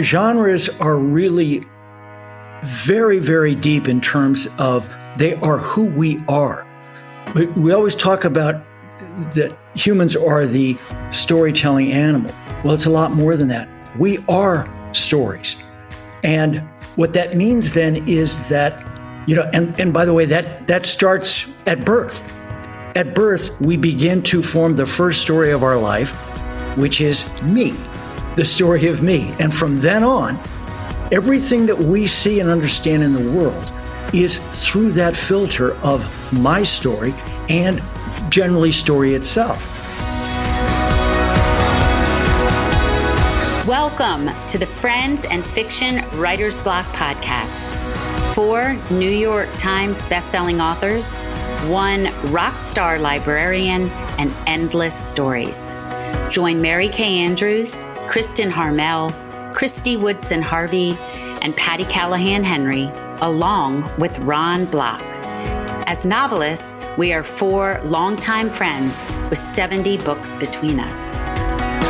genres are really very, very deep in terms of they are who we are. We, we always talk about that humans are the storytelling animal. Well, it's a lot more than that. We are stories. And what that means then is that, you know, and, and by the way, that, that starts at birth. At birth, we begin to form the first story of our life, which is me, the story of me. And from then on, everything that we see and understand in the world is through that filter of my story and generally story itself. Welcome to the Friends and Fiction Writers Block podcast. Four New York Times bestselling authors, one rock star librarian, and endless stories. Join Mary Kay Andrews, Kristin Harmel, Kristy Woodson Harvey, and Patti Callahan Henry, along with Ron Block. As novelists, we are four longtime friends with 70 books between us.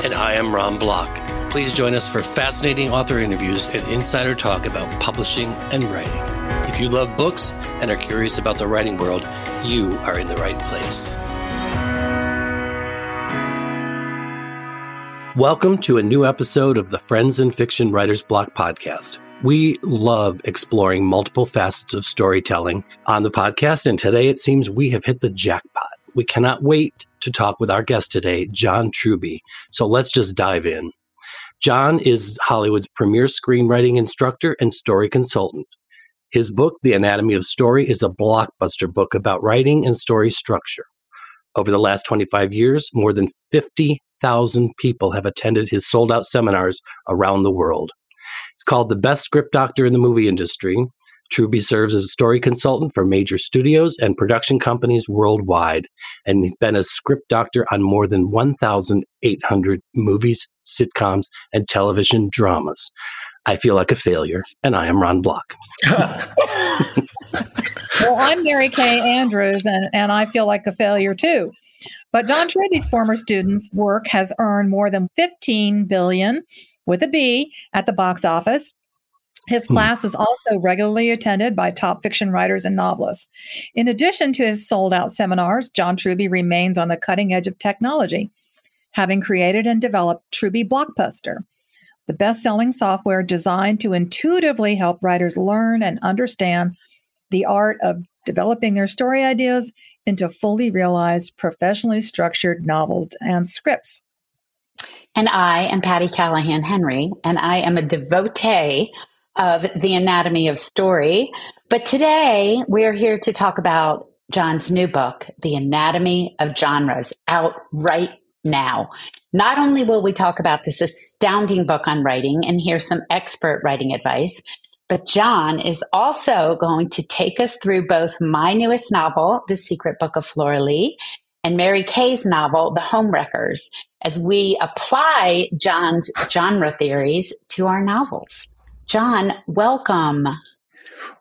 And I am Ron Block. Please join us for fascinating author interviews and insider talk about publishing and writing. If you love books and are curious about the writing world, you are in the right place. Welcome to a new episode of the Friends and Fiction Writers Block podcast. We love exploring multiple facets of storytelling on the podcast, and today it seems we have hit the jackpot. We cannot wait to talk with our guest today, John Truby. So let's just dive in. John is Hollywood's premier screenwriting instructor and story consultant. His book, The Anatomy of Story, is a blockbuster book about writing and story structure. Over the last 25 years, more than 50,000 people have attended his sold out seminars around the world. He's called the best script doctor in the movie industry Truby serves as a story consultant for major studios and production companies worldwide, and he's been a script doctor on more than 1,800 movies, sitcoms, and television dramas. I feel like a failure, and I am Ron Block. well, I'm Mary Kay Andrews, and, and I feel like a failure too. But John Truby's former students' work has earned more than 15 billion with a B at the box office his hmm. class is also regularly attended by top fiction writers and novelists. In addition to his sold out seminars, John Truby remains on the cutting edge of technology, having created and developed Truby Blockbuster, the best selling software designed to intuitively help writers learn and understand the art of developing their story ideas into fully realized, professionally structured novels and scripts. And I am Patti Callahan Henry, and I am a devotee of the anatomy of story. But today we're here to talk about John's new book, The Anatomy of Genres, out right now. Not only will we talk about this astounding book on writing and hear some expert writing advice, but John is also going to take us through both my newest novel, The Secret Book of Flora Lee, and Mary Kay's novel, The Homewreckers, as we apply John's genre theories to our novels. John, welcome.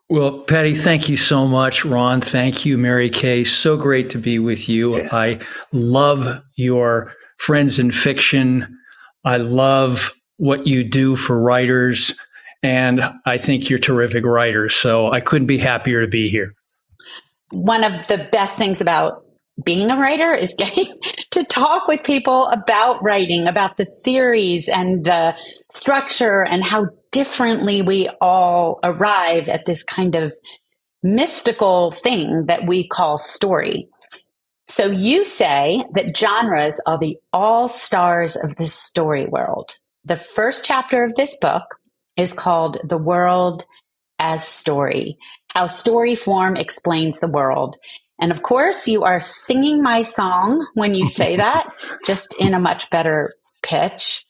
Well, Patti, thank you so much. Ron, thank you. Mary Kay, so great to be with you. Yeah. I love your friends in fiction. I love what you do for writers, and I think you're terrific writers. So I couldn't be happier to be here. One of the best things about being a writer is getting to talk with people about writing, about the theories and the structure and how differently we all arrive at this kind of mystical thing that we call story. So you say that genres are the all stars of the story world. The first chapter of this book is called The World as Story How Story Form Explains the World. And of course, you are singing my song when you say that, just in a much better pitch.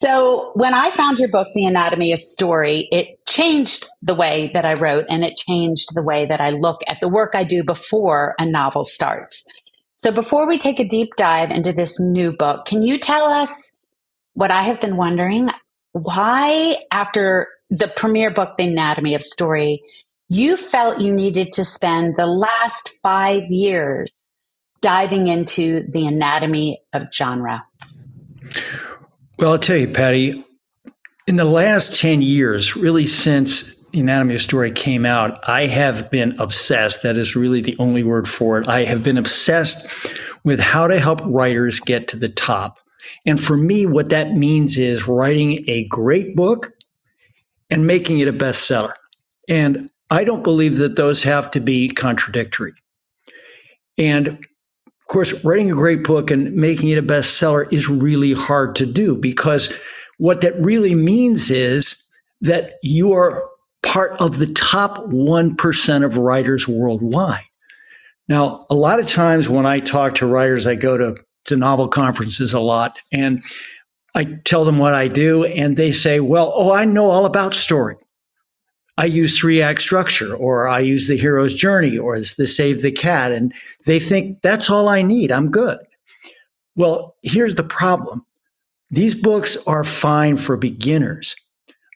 So when I found your book, The Anatomy of Story, it changed the way that I wrote and it changed the way that I look at the work I do before a novel starts. So before we take a deep dive into this new book, can you tell us what I have been wondering? Why, after the premiere book, The Anatomy of Story, you felt you needed to spend the last five years diving into the anatomy of genre? Well, I'll tell you, Patti, in the last 10 years, really since Anatomy of Story came out, I have been obsessed. That is really the only word for it. I have been obsessed with how to help writers get to the top. And for me, what that means is writing a great book and making it a bestseller. And I don't believe that those have to be contradictory. And of course, writing a great book and making it a bestseller is really hard to do because what that really means is that you are part of the top 1% of writers worldwide. Now, a lot of times when I talk to writers, I go to, to novel conferences a lot and I tell them what I do, and they say, Well, oh, I know all about story. I use three act structure, or I use the hero's journey, or it's the save the cat. And they think that's all I need. I'm good. Well, here's the problem these books are fine for beginners,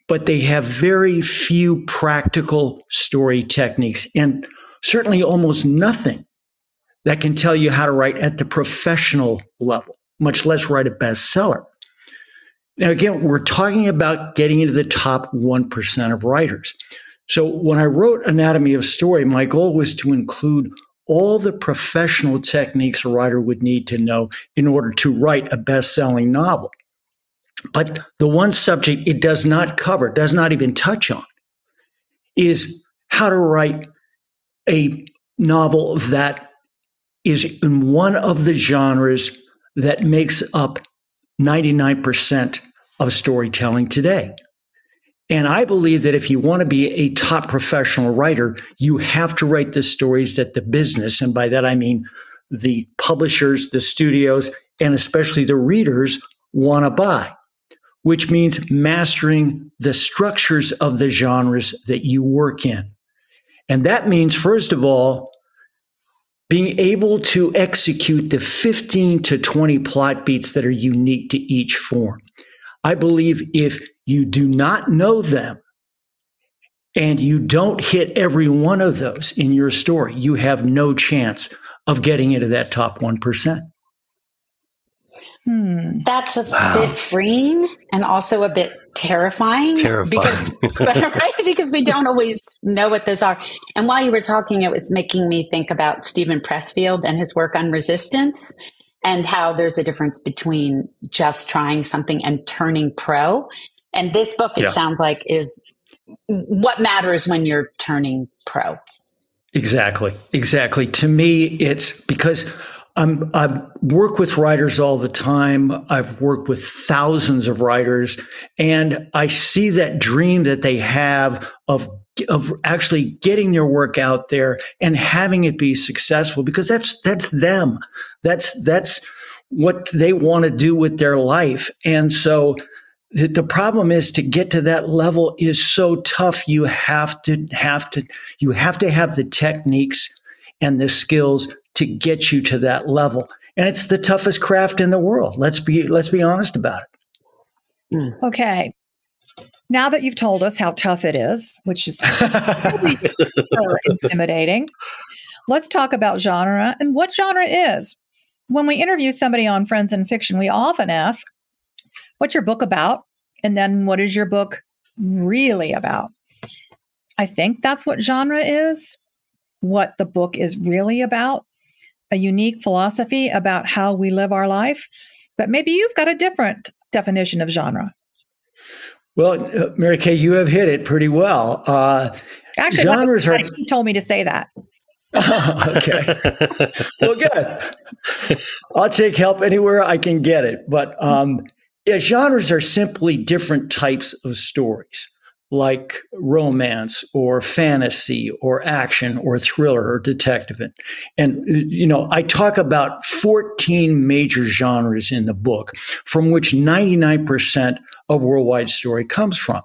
but they have very few practical story techniques and certainly almost nothing that can tell you how to write at the professional level, much less write a bestseller. Now, again, we're talking about getting into the top 1% of writers. So when I wrote Anatomy of Story, my goal was to include all the professional techniques a writer would need to know in order to write a best selling novel. But the one subject it does not cover, does not even touch on, is how to write a novel that is in one of the genres that makes up 99% of storytelling today. And I believe that if you want to be a top professional writer, you have to write the stories that the business, and by that I mean the publishers, the studios, and especially the readers want to buy, which means mastering the structures of the genres that you work in. And that means, first of all, being able to execute the 15 to 20 plot beats that are unique to each form. I believe if you do not know them and you don't hit every one of those in your story, you have no chance of getting into that top 1%. Hmm. That's a wow. bit freeing and also a bit terrifying. Terrifying. Because, right? because we don't always know what those are. And while you were talking, it was making me think about Steven Pressfield and his work on resistance and how there's a difference between just trying something and turning pro. And this book, it yeah. sounds like, is what matters when you're turning pro. Exactly. Exactly. To me, it's because I'm, I work with writers all the time. I've worked with thousands of writers, and I see that dream that they have of of actually getting their work out there and having it be successful because that's that's them. That's that's what they want to do with their life. And so the, the problem is to get to that level is so tough. You have to have to you have to have the techniques and the skills to get you to that level. And it's the toughest craft in the world. Let's be let's be honest about it. Mm. Okay. Now that you've told us how tough it is, which is intimidating, let's talk about genre and what genre is. When we interview somebody on Friends and Fiction, we often ask, What's your book about? And then what is your book really about? I think that's what genre is, what the book is really about a unique philosophy about how we live our life. But maybe you've got a different definition of genre. Well, uh, Mary Kay, you have hit it pretty well. Uh, Actually, genres are. He told me to say that. okay. well, good. I'll take help anywhere I can get it. But um, yeah, genres are simply different types of stories like romance or fantasy or action or thriller or detective. And, you know, I talk about 14 major genres in the book from which 99% of worldwide story comes from,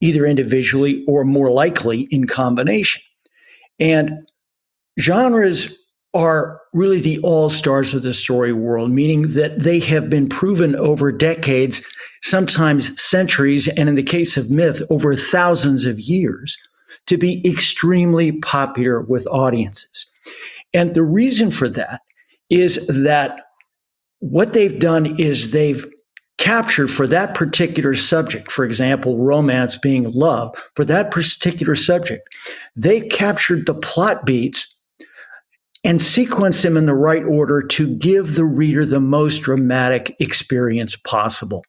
either individually or more likely in combination. And genres are really the all stars of the story world, meaning that they have been proven over decades, sometimes centuries, and in the case of myth, over thousands of years, to be extremely popular with audiences. And the reason for that is that what they've done is they've captured for that particular subject, for example, romance being love, for that particular subject, they captured the plot beats and sequence them in the right order to give the reader the most dramatic experience possible.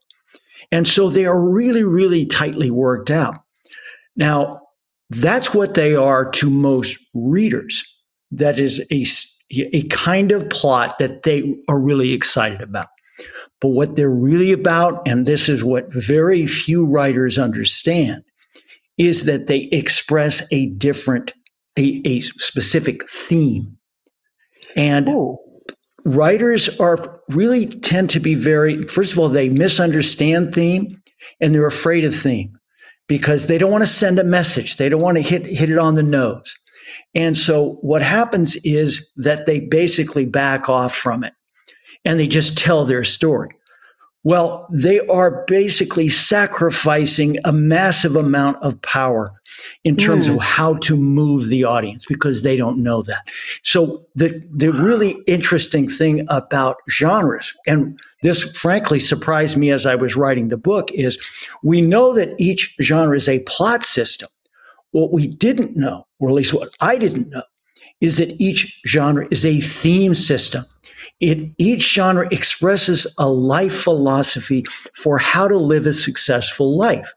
And so they are really, really tightly worked out. Now, that's what they are to most readers. That is a, a kind of plot that they are really excited about. But what they're really about, and this is what very few writers understand, is that they express a different, a, a specific theme. And Ooh. writers are really tend to be very, first of all, they misunderstand theme and they're afraid of theme because they don't want to send a message. They don't want to hit, hit it on the nose. And so what happens is that they basically back off from it and they just tell their story. Well, they are basically sacrificing a massive amount of power in terms mm. of how to move the audience because they don't know that. So the the really interesting thing about genres and this frankly surprised me as I was writing the book is we know that each genre is a plot system. What we didn't know, or at least what I didn't know, is that each genre is a theme system. It, each genre expresses a life philosophy for how to live a successful life.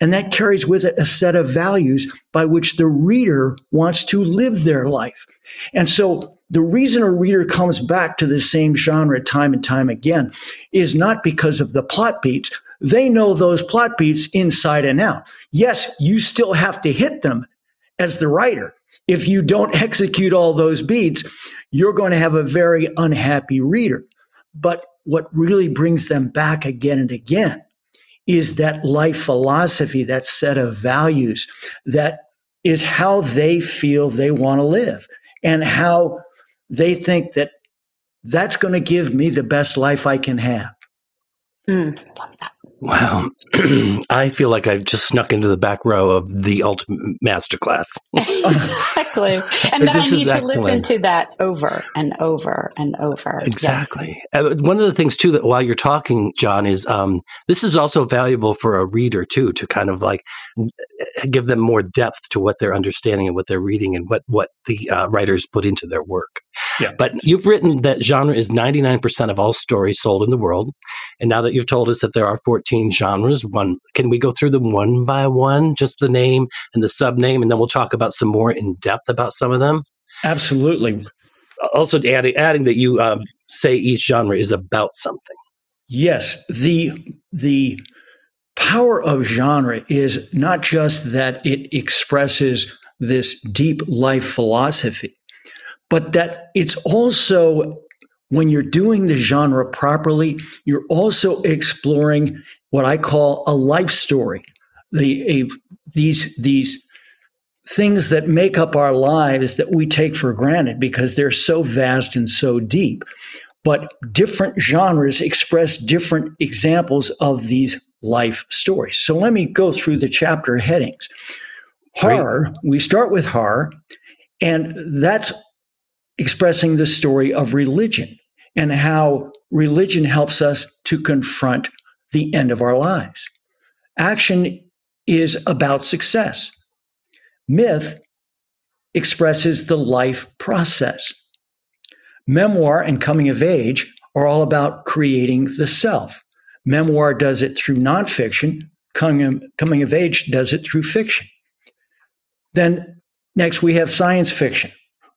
And that carries with it a set of values by which the reader wants to live their life. And so the reason a reader comes back to the same genre time and time again is not because of the plot beats. They know those plot beats inside and out. Yes, you still have to hit them as the writer. If you don't execute all those beats, you're going to have a very unhappy reader. But what really brings them back again and again is that life philosophy, that set of values that is how they feel they want to live and how they think that that's going to give me the best life I can have. Mm, love that. Wow. I feel like I've just snuck into the back row of the ultimate masterclass. exactly. And then I need to listen to that over and over and over. Exactly. Yes. Uh, one of the things, too, that while you're talking, John, is um, this is also valuable for a reader, too, to kind of like give them more depth to what they're understanding and what they're reading and what, what the uh, writers put into their work. Yeah. But you've written that genre is 99% of all stories sold in the world. And now that you've told us that there are 14 genres, one can we go through them one by one, just the name and the sub name, and then we'll talk about some more in depth about some of them? Absolutely. Also, adding, adding that you um, say each genre is about something. Yes. The, the, power of genre is not just that it expresses this deep life philosophy, but that it's also when you're doing the genre properly, you're also exploring what I call a life story. The a, these these things that make up our lives that we take for granted because they're so vast and so deep. But different genres express different examples of these life stories. So let me go through the chapter headings. Horror, Great. we start with horror, and that's expressing the story of religion and how religion helps us to confront the end of our lives. Action is about success. Myth expresses the life process. Memoir and coming of age are all about creating the self. Memoir does it through nonfiction, coming of age does it through fiction. Then next we have science fiction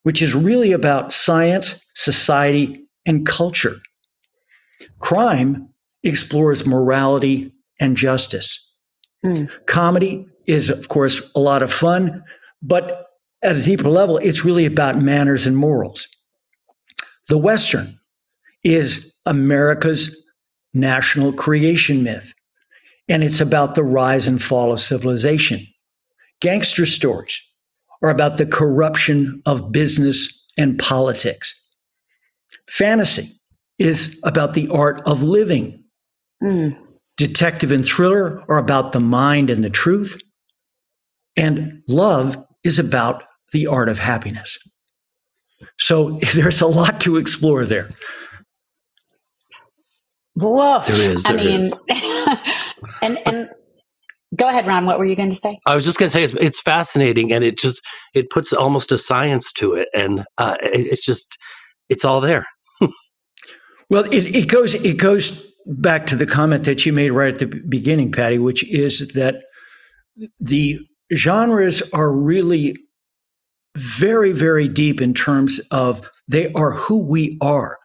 which is really about science, society, and culture. Crime explores morality and justice. Mm. Comedy is, of course, a lot of fun, but at a deeper level, it's really about manners and morals. The Western is America's national creation myth, and it's about the rise and fall of civilization. Gangster stories are about the corruption of business and politics. Fantasy is about the art of living. Mm. Detective and thriller are about the mind and the truth. And love is about the art of happiness. So there's a lot to explore there. Woof. There is, I mean, is. and and go ahead, Ron. What were you going to say? I was just going to say it's, it's fascinating, and it just it puts almost a science to it, and uh, it, it's just it's all there. Well, it, it goes it goes back to the comment that you made right at the beginning, Patti, which is that the genres are really very, very deep in terms of they are who we are.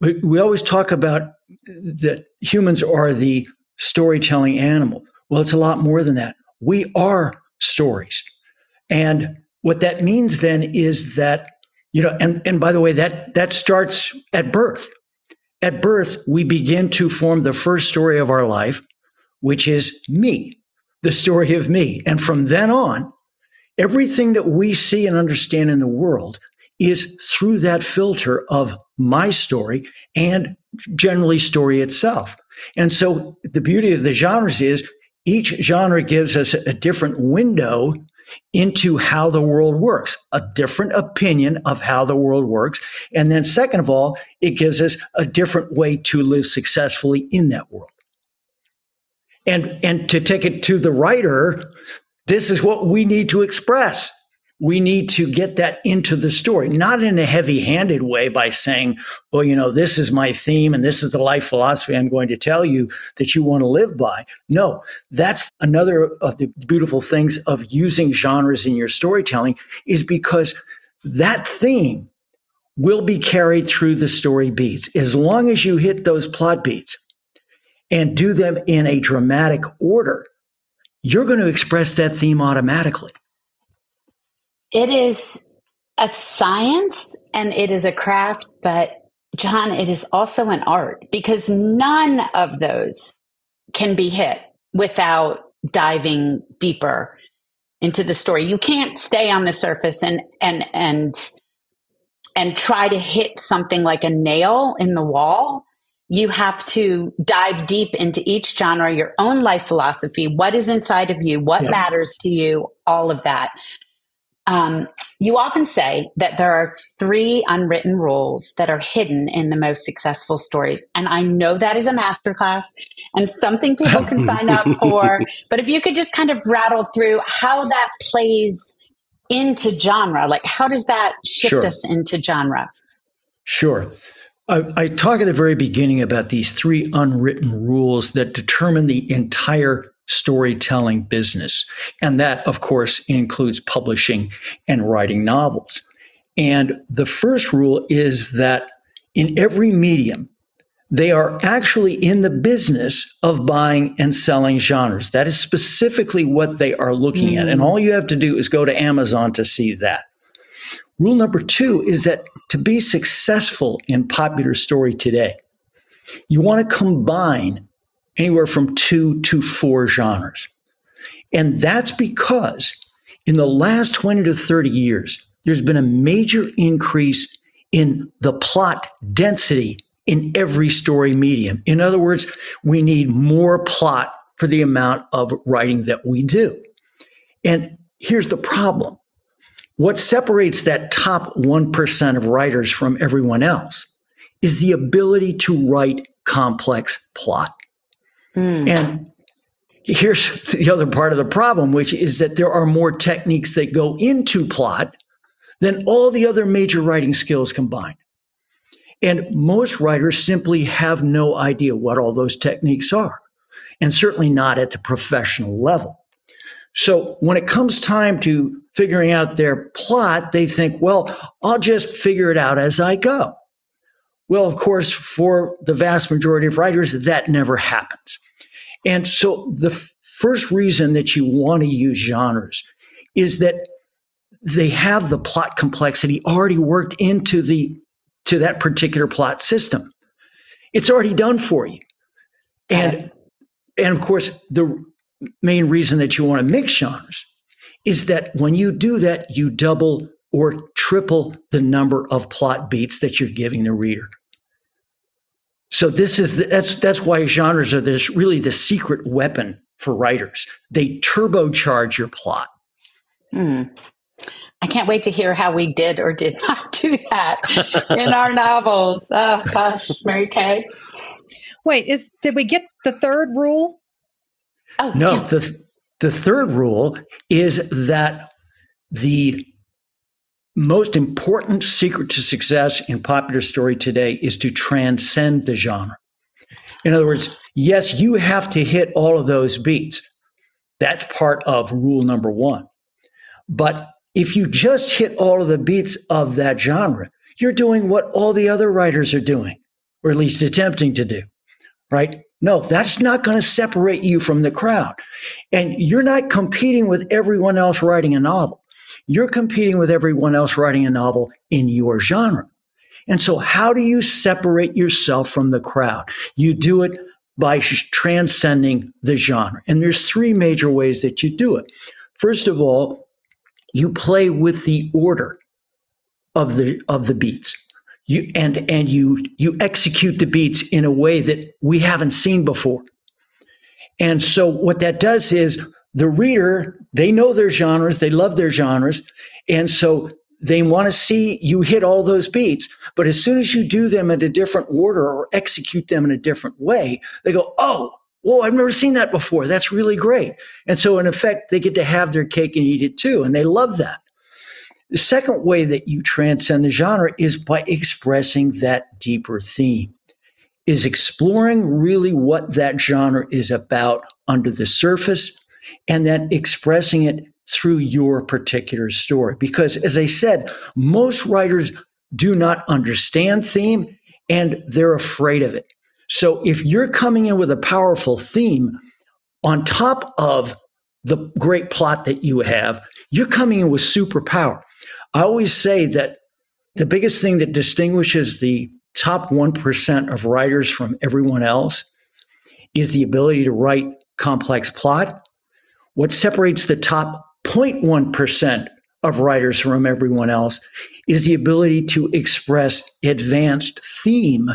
We, we always talk about that humans are the storytelling animal. Well, it's a lot more than that. We are stories. And what that means then is that, you know, and, and by the way, that that starts at birth. At birth, we begin to form the first story of our life, which is me, the story of me. And from then on, everything that we see and understand in the world is through that filter of my story and generally story itself. And so the beauty of the genres is each genre gives us a different window into how the world works, a different opinion of how the world works. And then, second of all, it gives us a different way to live successfully in that world. And, and to take it to the writer, this is what we need to express. We need to get that into the story, not in a heavy handed way by saying, well, you know, this is my theme and this is the life philosophy I'm going to tell you that you want to live by. No, that's another of the beautiful things of using genres in your storytelling is because that theme will be carried through the story beats. As long as you hit those plot beats and do them in a dramatic order, you're going to express that theme automatically. It is a science and it is a craft, but John, it is also an art because none of those can be hit without diving deeper into the story. You can't stay on the surface and and and and try to hit something like a nail in the wall. You have to dive deep into each genre, your own life philosophy, what is inside of you, what Yeah. matters to you, all of that. Um, you often say that there are three unwritten rules that are hidden in the most successful stories. And I know that is a masterclass and something people can sign up for. But if you could just kind of rattle through how that plays into genre, like how does that shift Sure. us into genre? Sure. I, I talk at the very beginning about these three unwritten rules that determine the entire storytelling business. And that, of course, includes publishing and writing novels. And the first rule is that in every medium, they are actually in the business of buying and selling genres. That is specifically what they are looking at. And mm. all you have to do is go to Amazon to see that. Rule number two is that to be successful in popular story today, you want to combine anywhere from two to four genres. And that's because in the last 20 to 30 years, there's been a major increase in the plot density in every story medium. In other words, we need more plot for the amount of writing that we do. And here's the problem what separates that top 1% of writers from everyone else is the ability to write complex plot. Hmm. And here's the other part of the problem, which is that there are more techniques that go into plot than all the other major writing skills combined. And most writers simply have no idea what all those techniques are, and certainly not at the professional level. So when it comes time to figuring out their plot, they think, well, I'll just figure it out as I go. Well, of course, for the vast majority of writers, that never happens. And so the f- first reason that you want to use genres is that they have the plot complexity already worked into the to that particular plot system. It's already done for you. And and of course, the main reason that you want to mix genres is that when you do that, you double or triple the number of plot beats that you're giving the reader. So this is the, that's that's why genres are this really the secret weapon for writers. They turbocharge your plot. Hmm. I can't wait to hear how we did or did not do that in our novels. Oh gosh, Mary Kay. Wait, is did we get the third rule? Oh no, yeah. the the third rule is that the most important secret to success in popular story today is to transcend the genre. In other words, yes, you have to hit all of those beats. That's part of rule number one. But if you just hit all of the beats of that genre, you're doing what all the other writers are doing, or at least attempting to do, right? No, that's not going to separate you from the crowd. And you're not competing with everyone else writing a novel. You're competing with everyone else writing a novel in your genre. And so, how do you separate yourself from the crowd? You do it by transcending the genre. And there's three major ways that you do it. First of all, you play with the order of the of the beats. You and and you you execute the beats in a way that we haven't seen before. And so what that does is the reader, they know their genres, they love their genres, and so they want to see you hit all those beats. But as soon as you do them in a different order or execute them in a different way, they go, "Oh, Whoa, I've never seen that before. That's really great. And so, in effect, they get to have their cake and eat it too. And they love that. The second way that you transcend the genre is by expressing that deeper theme, is exploring really what that genre is about under the surface and then expressing it through your particular story. Because as I said, most writers do not understand theme and they're afraid of it. So if you're coming in with a powerful theme on top of the great plot that you have, you're coming in with superpower. I always say that the biggest thing that distinguishes the top 1% of writers from everyone else is the ability to write complex plot. What separates the top 0.1% of writers from everyone else is the ability to express advanced theme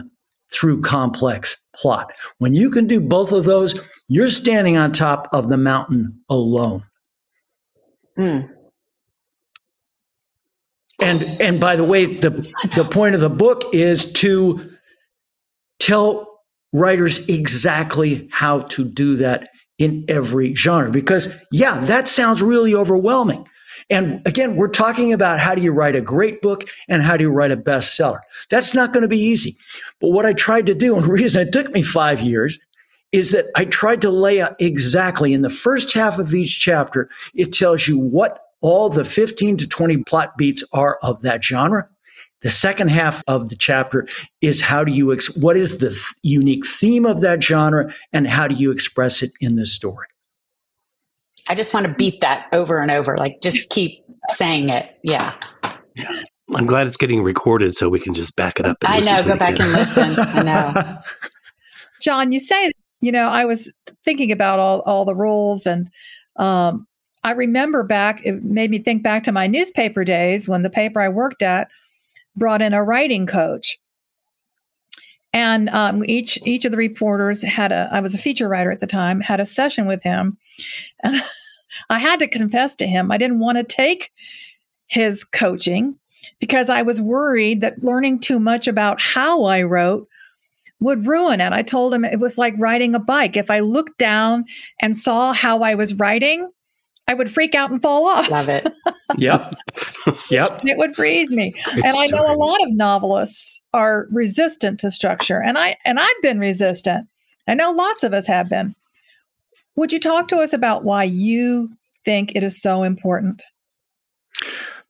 through complex plot. When you can do both of those, you're standing on top of the mountain alone. Mm. And and by the way, the the point of the book is to tell writers exactly how to do that in every genre because yeah, that sounds really overwhelming. And again, we're talking about how do you write a great book and how do you write a bestseller. That's not going to be easy. But what I tried to do, and the reason it took me five years, is that I tried to lay out exactly in the first half of each chapter, it tells you what all the 15 to 20 plot beats are of that genre. The second half of the chapter is how do you, ex- what is the th- unique theme of that genre and how do you express it in the story? I just want to beat that over and over. Like, just keep saying it. Yeah. yeah. I'm glad it's getting recorded so we can just back it up. I know. Go back again. and listen. I know. John, you say, you know, I was thinking about all, all the rules and um, I remember back, it made me think back to my newspaper days when the paper I worked at brought in a writing coach. And um, each each of the reporters had a. I was a feature writer at the time. Had a session with him, I had to confess to him I didn't want to take his coaching because I was worried that learning too much about how I wrote would ruin it. I told him it was like riding a bike. If I looked down and saw how I was writing, I would freak out and fall off. Love it. yep. Yep. it would freeze me. It's and I know a lot of novelists are resistant to structure. And I and I've been resistant. I know lots of us have been. Would you talk to us about why you think it is so important?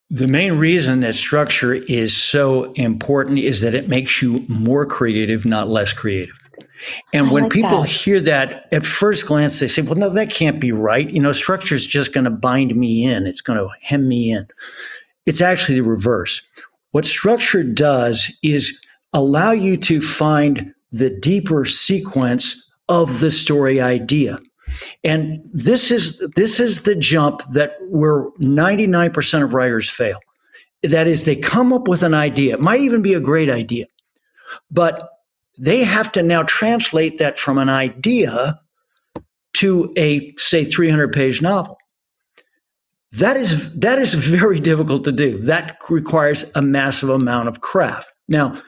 The main reason that structure is so important is that it makes you more creative, not less creative. And I when like people that. hear that at first glance, they say, well, no, that can't be right. You know, structure is just going to bind me in, it's going to hem me in. It's actually the reverse. What structure does is allow you to find the deeper sequence of the story idea. And this is this is the jump that where 99% of writers fail. That is they come up with an idea. It might even be a great idea. But they have to now translate that from an idea to a say 300 page novel. That is that is very difficult to do. That requires a massive amount of craft. Now,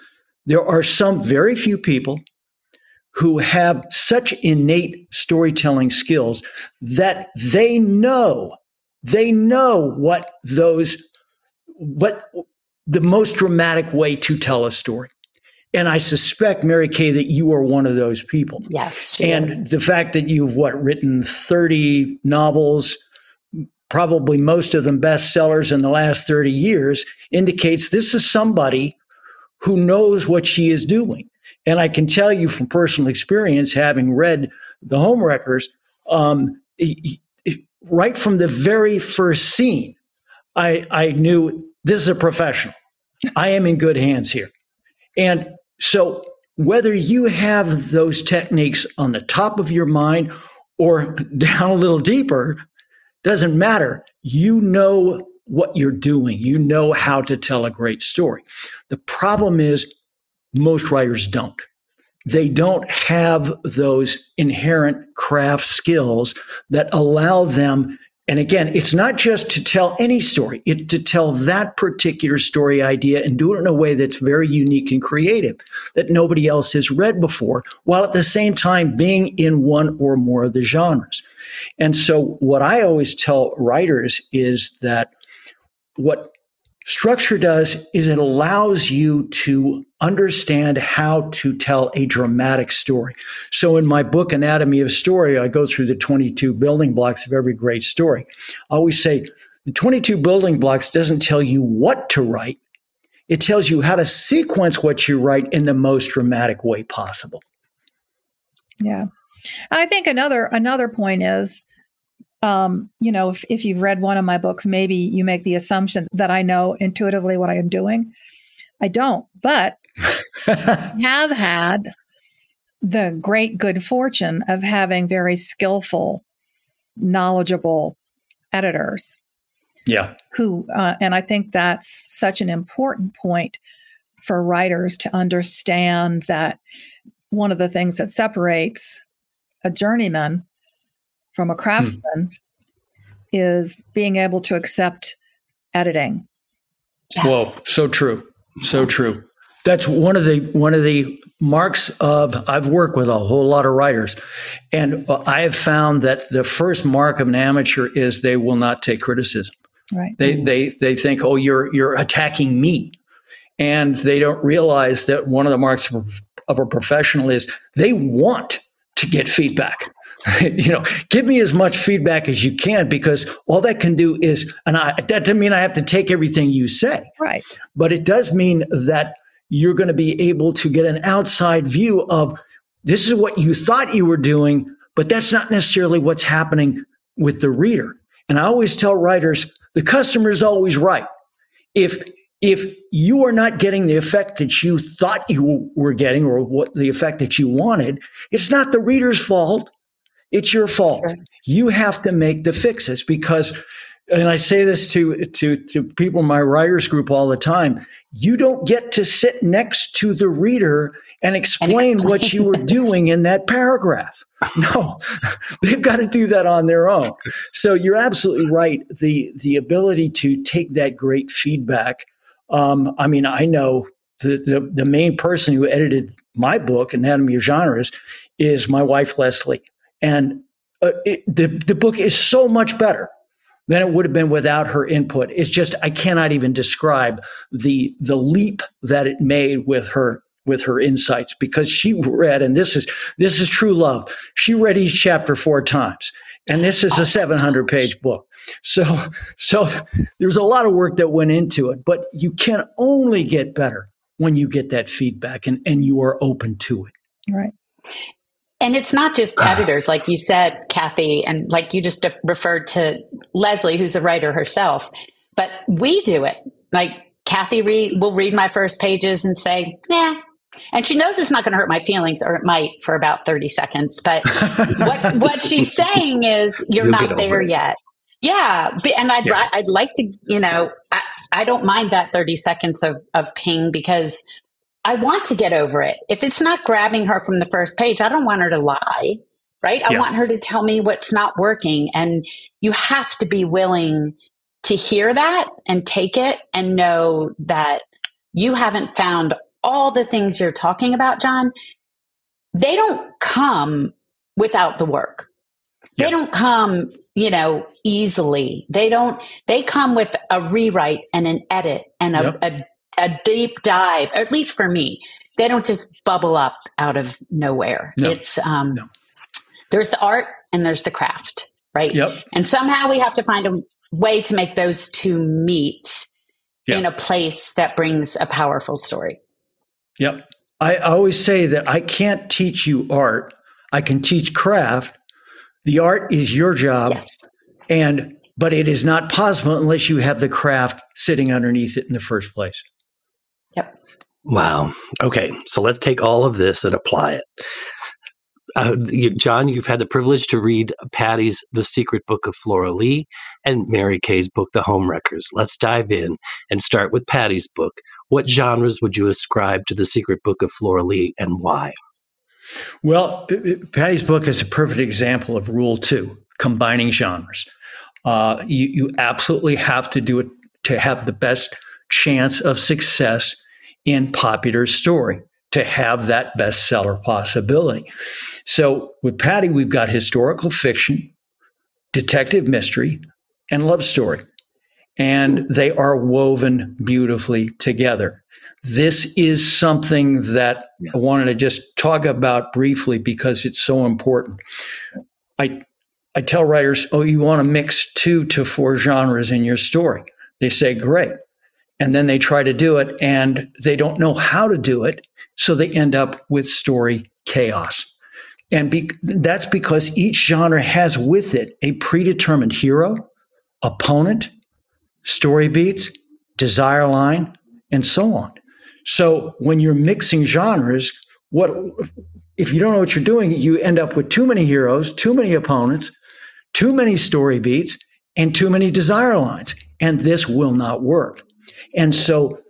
there are some very few people who have such innate storytelling skills that they know, they know what those, what the most dramatic way to tell a story. And I suspect, Mary Kay, that you are one of those people. Yes. And is. the fact that you've what written 30 novels, probably most of them bestsellers in the last 30 years, indicates this is somebody who knows what she is doing. And I can tell you from personal experience, having read the Homewreckers, um, right from the very first scene, I, I knew this is a professional. I am in good hands here. And so, whether you have those techniques on the top of your mind or down a little deeper, doesn't matter. You know what you're doing, you know how to tell a great story. The problem is, most writers don't. They don't have those inherent craft skills that allow them and again, it's not just to tell any story, it's to tell that particular story idea and do it in a way that's very unique and creative that nobody else has read before, while at the same time being in one or more of the genres. And so, what I always tell writers is that what structure does is it allows you to understand how to tell a dramatic story. So in my book, Anatomy of Story, I go through the 22 building blocks of every great story. I always say the 22 building blocks doesn't tell you what to write. It tells you how to sequence what you write in the most dramatic way possible. Yeah. I think another another point is um, you know, if, if you've read one of my books, maybe you make the assumption that I know intuitively what I am doing. I don't, but have had the great good fortune of having very skillful, knowledgeable editors. Yeah. Who, uh, and I think that's such an important point for writers to understand that one of the things that separates a journeyman from a craftsman is being able to accept editing. Yes. Whoa, so true. So true. That's one of the one of the marks of I've worked with a whole lot of writers and uh, I have found that the first mark of an amateur is they will not take criticism. Right. They they they think oh you're you're attacking me. And they don't realize that one of the marks of, of a professional is they want to get feedback. you know, give me as much feedback as you can because all that can do is, and I, that doesn't mean I have to take everything you say. Right. But it does mean that you're going to be able to get an outside view of this is what you thought you were doing, but that's not necessarily what's happening with the reader. And I always tell writers the customer is always right. If if you are not getting the effect that you thought you were getting or what the effect that you wanted, it's not the reader's fault. It's your fault. Sure. You have to make the fixes because and I say this to, to, to people in my writers group all the time. You don't get to sit next to the reader and explain, and explain what you were doing in that paragraph. No, they've got to do that on their own. So you're absolutely right. The the ability to take that great feedback. Um, I mean, I know the, the the main person who edited my book, Anatomy of Genres, is my wife Leslie. And uh, it, the, the book is so much better than it would have been without her input. It's just I cannot even describe the the leap that it made with her with her insights because she read and this is this is true love. She read each chapter four times. And this is a 700 page book. So so there's a lot of work that went into it, but you can only get better when you get that feedback and, and you are open to it. Right. And it's not just editors, like you said, Kathy, and like you just referred to Leslie, who's a writer herself. But we do it. Like Kathy read, will read my first pages and say, "Yeah," and she knows it's not going to hurt my feelings, or it might for about thirty seconds. But what what she's saying is, "You're You'll not there it. yet." Yeah, and I'd yeah. I'd like to, you know, I, I don't mind that thirty seconds of of ping because I want to get over it. If it's not grabbing her from the first page, I don't want her to lie, right? I want her to tell me what's not working. And you have to be willing to hear that and take it and know that you haven't found all the things you're talking about, John. they don't come without the work. They Yeah. don't come, you know, easily. They don't, they come with a rewrite and an edit and a, a, a deep dive, at least for me. They don't just bubble up out of nowhere. No. It's, um, No. there's the art and there's the craft, right? Yep. And somehow we have to find a way to make those two meet Yeah. in a place that brings a powerful story. Yep. I always say that I can't teach you art. I can teach craft. The art is your job, Yes. and but it is not possible unless you have the craft sitting underneath it in the first place. Yep. Wow. Okay. So let's take all of this and apply it. Uh, you, John, you've had the privilege to read Patti's The Secret Book of Flora Lee and Mary Kay's book, The Homewreckers. Let's dive in and start with Patti's book. What genres would you ascribe to The Secret Book of Flora Lee and why? Well, it- it- Patti's book is a perfect example of rule two, combining genres. Uh, you, you absolutely have to do it to have the best chance of success in popular story, to have that bestseller possibility. So with Patti, we've got historical fiction, detective mystery, and love story. And they are woven beautifully together. This is something that Yes. I wanted to just talk about briefly because it's so important. I I tell writers, "Oh, you want to mix two to four genres in your story." They say, "Great." And then they try to do it and they don't know how to do it, so they end up with story chaos. And be, that's because each genre has with it a predetermined hero, opponent, story beats, desire line, and so on. So when you're mixing genres, what if you don't know what you're doing, you end up with too many heroes, too many opponents, too many story beats, and too many desire lines. And this will not work. And so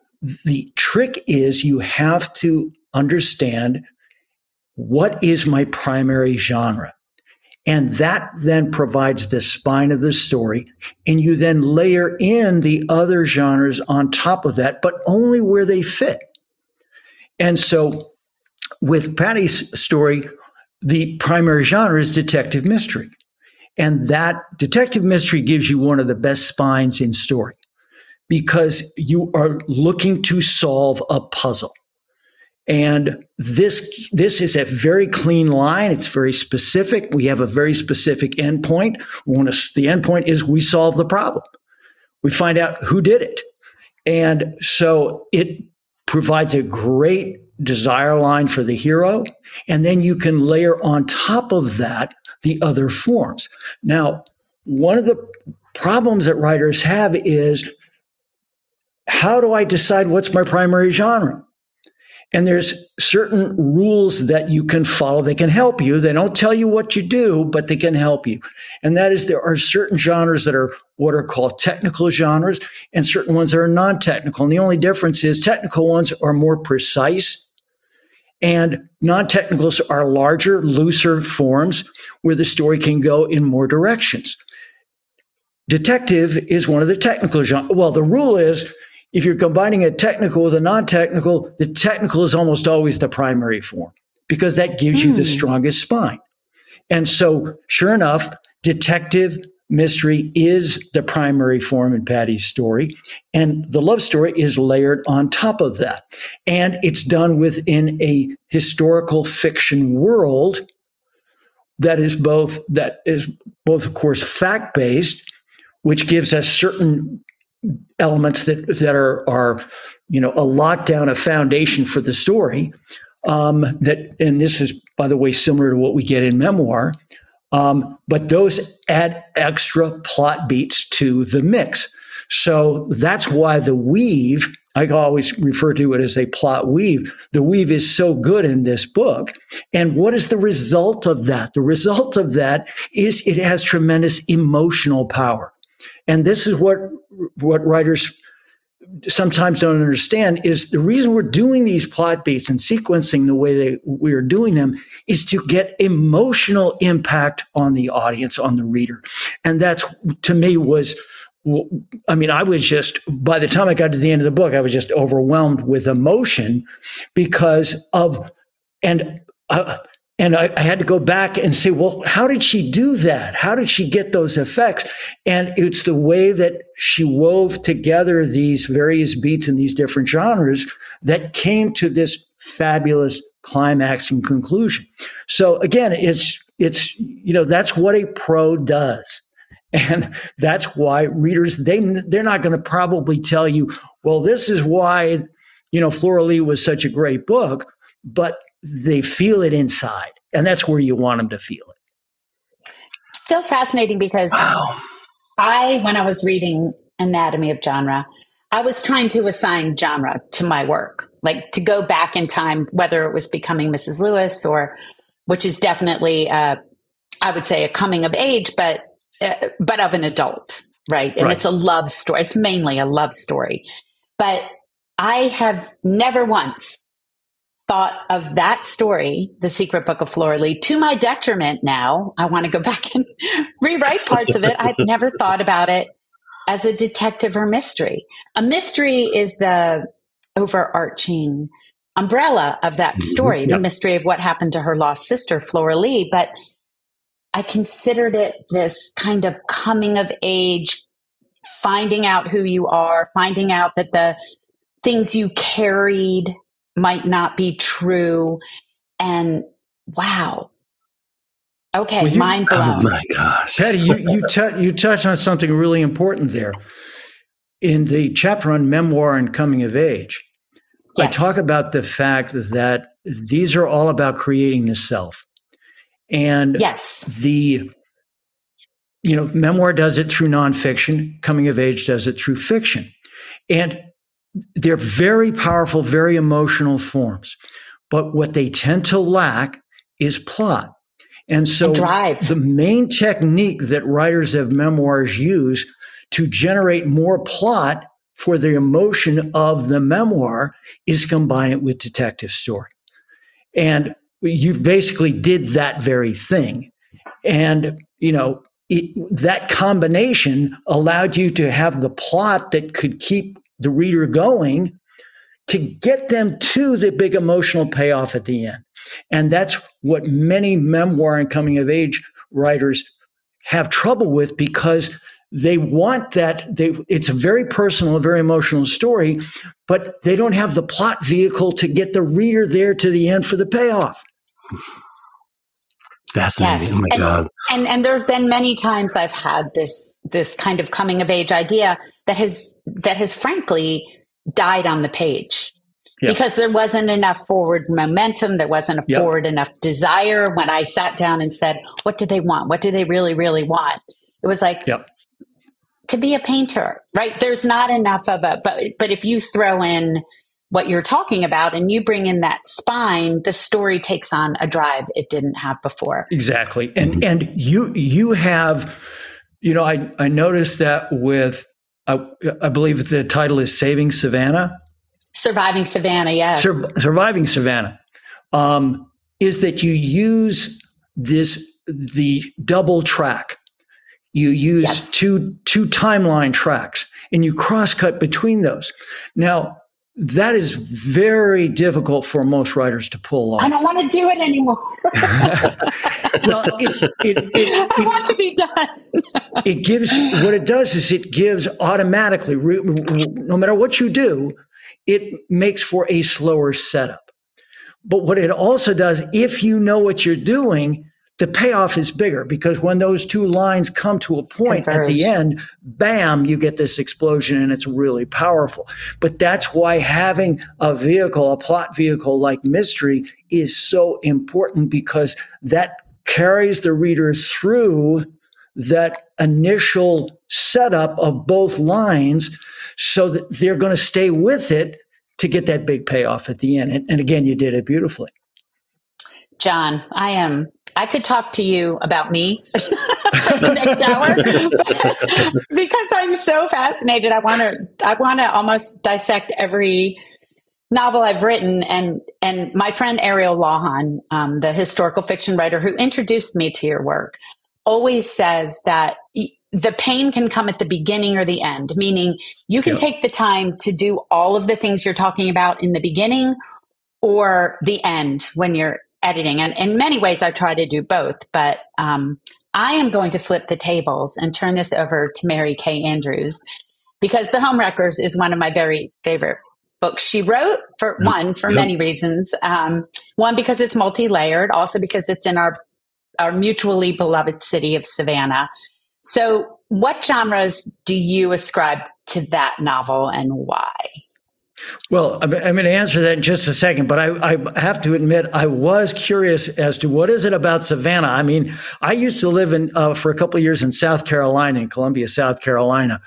the trick is you have to understand what is my primary genre. And that then provides the spine of the story. And you then layer in the other genres on top of that, but only where they fit. And so with Patti's story, the primary genre is detective mystery. And that detective mystery gives you one of the best spines in story because you are looking to solve a puzzle. And this this is a very clean line. It's very specific. We have a very specific endpoint. We want to, the endpoint is we solve the problem. We find out who did it. And so it provides a great desire line for the hero. And then you can layer on top of that the other forms. Now, one of the problems that writers have is how do I decide what's my primary genre? And there's certain rules that you can follow. They can help you. They don't tell you what you do, but they can help you. And that is there are certain genres that are what are called technical genres and certain ones that are non-technical. And the only difference is technical ones are more precise and non-technicals are larger, looser forms where the story can go in more directions. Detective is one of the technical genres. Well, the rule is if you're combining a technical with a non-technical, the technical is almost always the primary form because that gives you the Hmm. strongest spine. And so, sure enough, detective mystery is the primary form in Patti's story, and the love story is layered on top of that. And it's done within a historical fiction world that is both that is both, of course, fact-based, which gives us certain elements that that are are you know a lot lockdown, a foundation for the story. Um, that and this is by the way similar to what we get in memoir, um, but those add extra plot beats to the mix. So that's why the weave. I always refer to it as a plot weave. The weave is so good in this book. And what is the result of that? The result of that is it has tremendous emotional power. And this is what what writers sometimes don't understand is the reason we're doing these plot beats and sequencing the way that we are doing them is to get emotional impact on the audience on the reader. And that's to me was i mean i was just by the time i got to the end of the book i was just overwhelmed with emotion because of and uh, and I, I, had to go back and say, well, how did she do that? How did she get those effects? And it's the way that she wove together these various beats in these different genres that came to this fabulous climax and conclusion. So again, it's it's you know that's what a pro does. And that's why readers they they're not going to probably tell you, well, this is why you know Flora Lee was such a great book, but they feel it inside. And that's where you want them to feel it. Still fascinating because wow. I, when I was reading Anatomy of Genre, I was trying to assign genre to my work, like to go back in time, whether it was becoming Mrs. Lewis or, which is definitely, uh, I would say, a coming of age, but uh, but of an adult, right? And right. it's a love story. It's mainly a love story. But I have never once thought of that story, The Secret Book of Flora Lee, to my detriment now. I want to go back and rewrite parts of it. I've never thought about it as a detective or mystery. A mystery is the overarching umbrella of that mm-hmm. story, mm-hmm. yep. the mystery of what happened to her lost sister, Flora Lee. But I considered it this kind of coming of age, finding out who you are, finding out that the things you carried might not be true. And wow. Okay, well, you, mind oh blown. Oh my gosh. Patti, you you, t- you touched on something really important there. In the chapter on memoir and coming of age, yes. I talk about the fact that these are all about creating the self. And yes. the you know, memoir does it through nonfiction, coming of age does it through fiction. And they're very powerful, very emotional forms. But what they tend to lack is plot. And so and the main technique that writers of memoirs use to generate more plot for the emotion of the memoir is combine it with detective story. And you basically did that very thing. And, you know, it, that combination allowed you to have the plot that could keep the reader going to get them to the big emotional payoff at the end. And that's what many memoir and coming of age writers have trouble with because they want that they it's a very personal very emotional story but they don't have the plot vehicle to get the reader there to the end for the payoff fascinating yes. oh my and, god and and there have been many times i've had this this kind of coming of age idea that has that has frankly died on the page yeah. because there wasn't enough forward momentum there wasn't a yep. forward enough desire when i sat down and said what do they want what do they really really want it was like yep. to be a painter right there's not enough of a but but if you throw in what you're talking about and you bring in that spine the story takes on a drive it didn't have before exactly and and you you have you know i i noticed that with I, I believe the title is Saving Savannah. Surviving Savannah, yes. Sur- Surviving Savannah um, is that you use this the double track. You use yes. two two timeline tracks and you cross cut between those. Now that is very difficult for most writers to pull off. I don't want to do it anymore. well, it, it, it, I want to be done. it gives what it does is it gives automatically, no matter what you do, it makes for a slower setup. But what it also does, if you know what you're doing, the payoff is bigger because when those two lines come to a point Converge. at the end, bam, you get this explosion and it's really powerful. But that's why having a vehicle, a plot vehicle like mystery is so important because that carries the reader through that initial setup of both lines so that they're going to stay with it to get that big payoff at the end. And, and again, you did it beautifully. John, I am I could talk to you about me the next hour because I'm so fascinated. I want to I want to almost dissect every novel I've written and and my friend Ariel Lawhon, um, the historical fiction writer who introduced me to your work, always says that the pain can come at the beginning or the end, meaning you can yep. take the time to do all of the things you're talking about in the beginning or the end when you're editing. And in many ways, I try to do both. But um, I am going to flip the tables and turn this over to Mary Kay Andrews because The Homewreckers is one of my very favorite books she wrote for one for yep. many reasons um, one because it's multi-layered also because it's in our our mutually beloved city of savannah so what genres do you ascribe to that novel and why well, I'm going to answer that in just a second, but I, I, have to admit I was curious as to what is it about Savannah. I mean, I used to live in uh, for a couple years in South Carolina, in Columbia, South Carolina,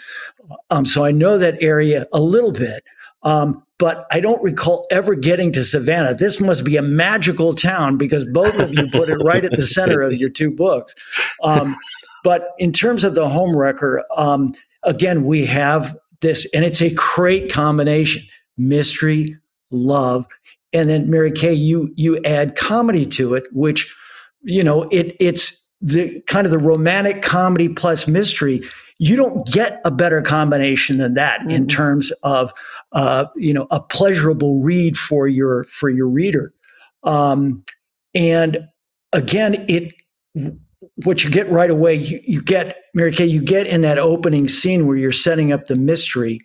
um, so I know that area a little bit. Um, but I don't recall ever getting to Savannah. This must be a magical town because both of you put it right at the center of your two books. Um, but in terms of the homewrecker, um, again, we have this, and it's a great combination mystery, love, and then Mary Kay, you you add comedy to it, which you know it it's the kind of the romantic comedy plus mystery. You don't get a better combination than that mm-hmm. in terms of uh, you know a pleasurable read for your for your reader. Um, and again, it what you get right away, you, you get Mary Kay, you get in that opening scene where you're setting up the mystery.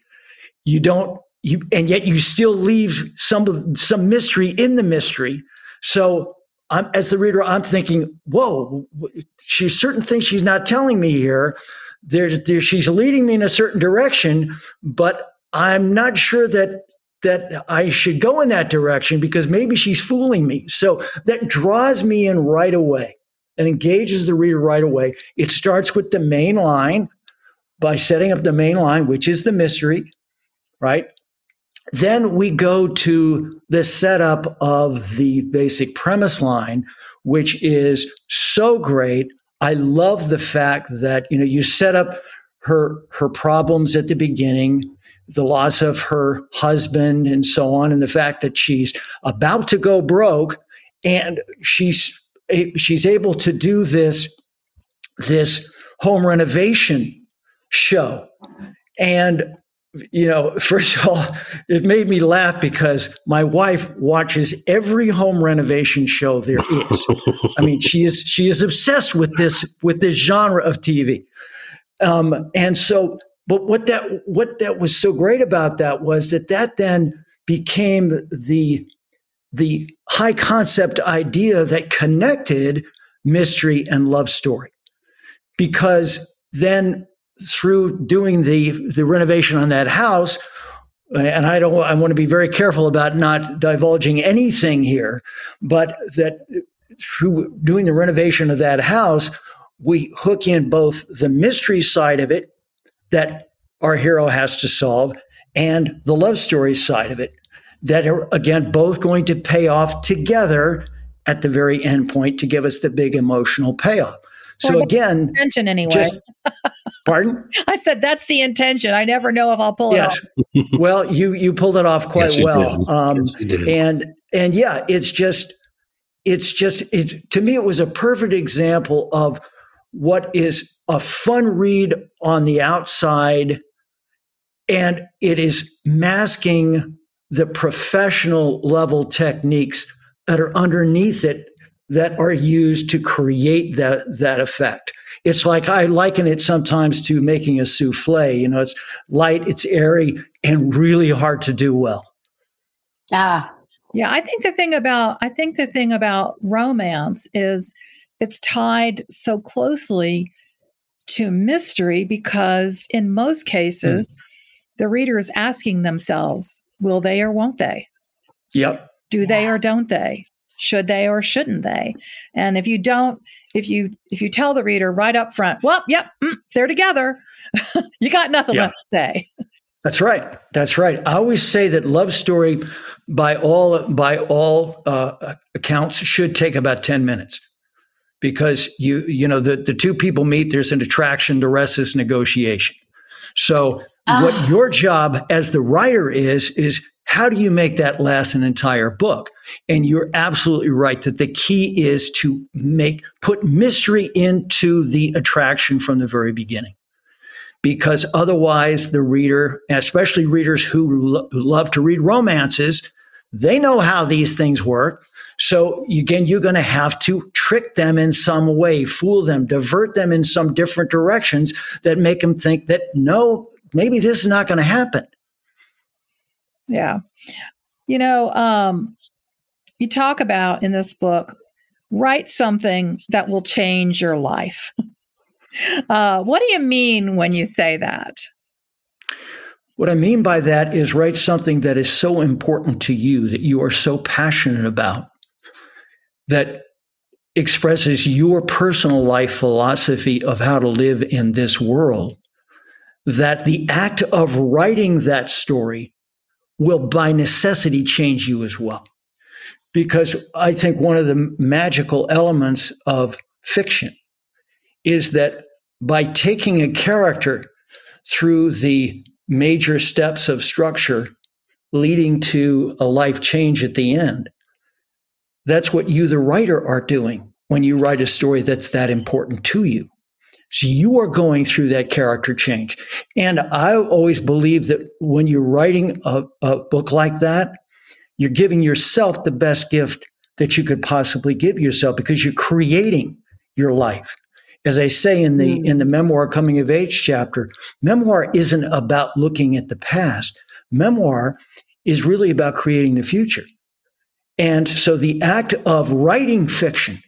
You don't you and yet you still leave some some mystery in the mystery. So I'm, as the reader, I'm thinking, whoa, she's certain things she's not telling me here. There's, there, she's leading me in a certain direction, but I'm not sure that that I should go in that direction because maybe she's fooling me. So that draws me in right away and engages the reader right away. It starts with the main line by setting up the main line, which is the mystery, right? Then we go to the setup of the basic premise line, which is so great. I love the fact that you know you set up her her problems at the beginning, the loss of her husband and so on, and the fact that she's about to go broke, and she's she's able to do this this home renovation show, and you know, first of all, it made me laugh because my wife watches every home renovation show there is. I mean, she is she is obsessed with this with this genre of TV, um, and so. But what that what that was so great about that was that that then became the the high concept idea that connected mystery and love story, because then through doing the the renovation on that house, and I don't I want to be very careful about not divulging anything here, but that through doing the renovation of that house, we hook in both the mystery side of it that our hero has to solve and the love story side of it that are again both going to pay off together at the very end point to give us the big emotional payoff. So again, anyway. Just, pardon? I said that's the intention. I never know if I'll pull yes. it off. well, you you pulled it off quite yes, well. Um, yes, and and yeah, it's just it's just it to me it was a perfect example of what is a fun read on the outside and it is masking the professional level techniques that are underneath it that are used to create that that effect. It's like I liken it sometimes to making a souffle. You know, it's light, it's airy, and really hard to do well. Ah, yeah. I think the thing about I think the thing about romance is it's tied so closely to mystery because in most cases, mm. the reader is asking themselves, will they or won't they? Yep. Do yeah. they or don't they? Should they or shouldn't they? And if you don't if you if you tell the reader right up front well yep mm, they're together you got nothing yeah. left to say. That's right. That's right. I always say that love story by all by all uh, accounts should take about 10 minutes. Because you you know the, the two people meet there's an attraction the rest is negotiation. So what ah. your job as the writer is is how do you make that last an entire book? And you're absolutely right that the key is to make put mystery into the attraction from the very beginning. Because otherwise the reader, especially readers who, lo- who love to read romances, they know how these things work. So again, you're going to have to trick them in some way, fool them, divert them in some different directions that make them think that no, maybe this is not going to happen. Yeah. You know, um, you talk about in this book, write something that will change your life. Uh, what do you mean when you say that? What I mean by that is write something that is so important to you, that you are so passionate about, that expresses your personal life philosophy of how to live in this world, that the act of writing that story will by necessity change you as well. Because I think one of the magical elements of fiction is that by taking a character through the major steps of structure leading to a life change at the end. That's what you, the writer, are doing when you write a story that's that important to you. So you are going through that character change. And I always believe that when you're writing a, a book like that, you're giving yourself the best gift that you could possibly give yourself because you're creating your life as I say in the mm. in the memoir coming of age chapter, memoir isn't about looking at the past. Memoir is really about creating the future. And so the act of writing fiction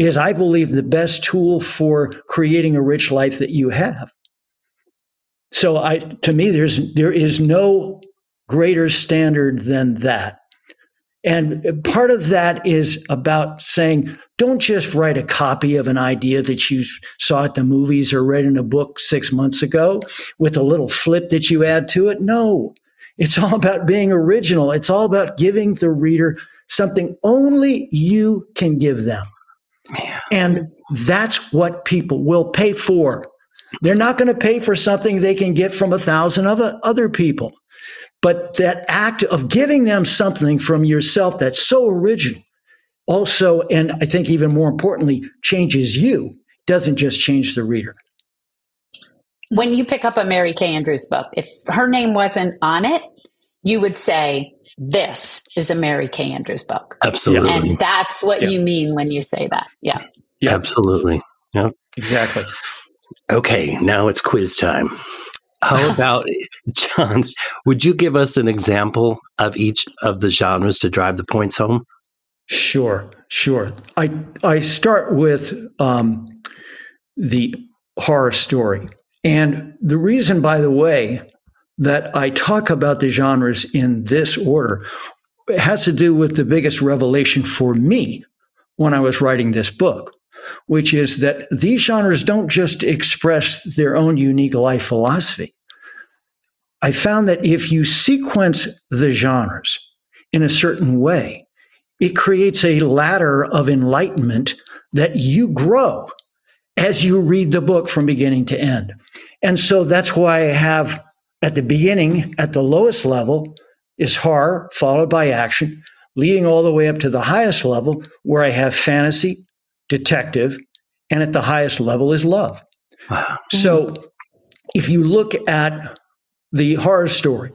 is, I believe, the best tool for creating a rich life that you have. So I to me, there's there is no greater standard than that. And part of that is about saying, don't just write a copy of an idea that you saw at the movies or read in a book six months ago with a little flip that you add to it. No, it's all about being original. It's all about giving the reader something only you can give them. Man. And that's what people will pay for. They're not going to pay for something they can get from a thousand other, other people. But that act of giving them something from yourself that's so original also, and I think even more importantly, changes you, doesn't just change the reader. When you pick up a Mary Kay Andrews book, if her name wasn't on it, you would say, This is a Mary Kay Andrews book. Absolutely. And that's what you mean when you say that. Yeah. Yeah. Absolutely. Yeah. Exactly. Okay, now it's quiz time. How about John? Would you give us an example of each of the genres to drive the points home? Sure, sure. I I start with um, the horror story, and the reason, by the way, that I talk about the genres in this order it has to do with the biggest revelation for me when I was writing this book, which is that these genres don't just express their own unique life philosophy. I found that if you sequence the genres in a certain way, it creates a ladder of enlightenment that you grow as you read the book from beginning to end. And so that's why I have at the beginning, at the lowest level, is horror, followed by action, leading all the way up to the highest level, where I have fantasy, detective, and at the highest level is love. Wow. So if you look at the horror story,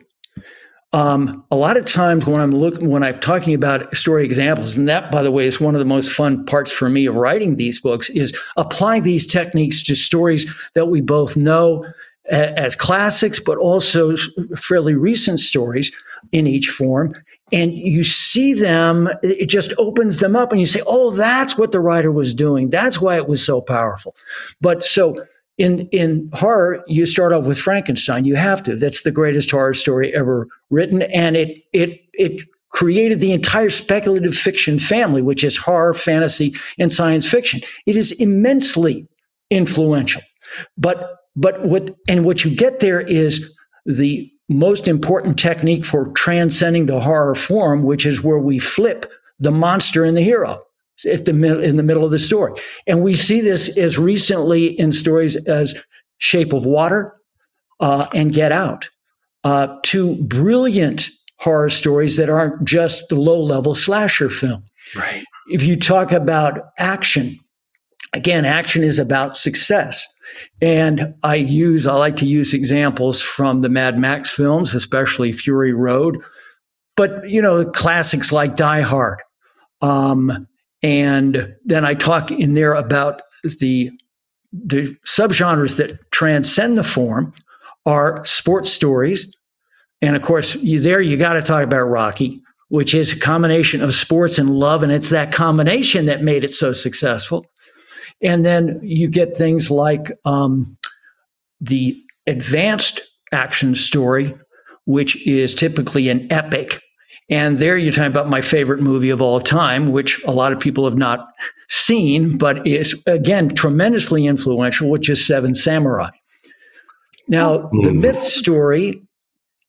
um, a lot of times when I'm looking, when I'm talking about story examples, and that, by the way, is one of the most fun parts for me of writing these books, is applying these techniques to stories that we both know as classics, but also fairly recent stories in each form. And you see them, it just opens them up, and you say, "Oh, that's what the writer was doing. That's why it was so powerful." But so in in horror you start off with frankenstein you have to that's the greatest horror story ever written and it it it created the entire speculative fiction family which is horror fantasy and science fiction it is immensely influential but but what and what you get there is the most important technique for transcending the horror form which is where we flip the monster and the hero at the in the middle of the story. And we see this as recently in stories as Shape of Water uh, and Get Out, uh, two brilliant horror stories that aren't just the low level slasher film. Right. If you talk about action, again, action is about success. And I use, I like to use examples from the Mad Max films, especially Fury Road, but, you know, classics like Die Hard Um, and then I talk in there about the the subgenres that transcend the form are sports stories, and of course, you there you got to talk about Rocky, which is a combination of sports and love, and it's that combination that made it so successful. And then you get things like um, the advanced action story, which is typically an epic. And there you're talking about my favorite movie of all time, which a lot of people have not seen, but is again tremendously influential, which is Seven Samurai. Now, the hmm. myth story,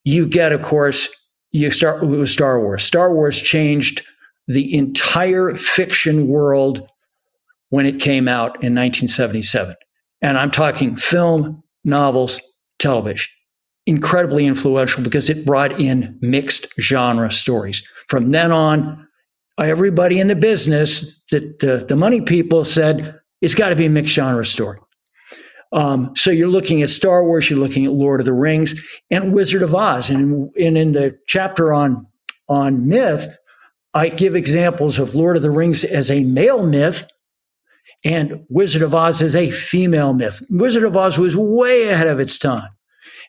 you get, of course, you start with Star Wars. Star Wars changed the entire fiction world when it came out in 1977. And I'm talking film, novels, television. Incredibly influential because it brought in mixed genre stories. From then on, everybody in the business, the, the, the money people said, it's got to be a mixed genre story. Um, so you're looking at Star Wars, you're looking at Lord of the Rings, and Wizard of Oz. And, and in the chapter on on myth, I give examples of Lord of the Rings as a male myth and Wizard of Oz is a female myth. Wizard of Oz was way ahead of its time.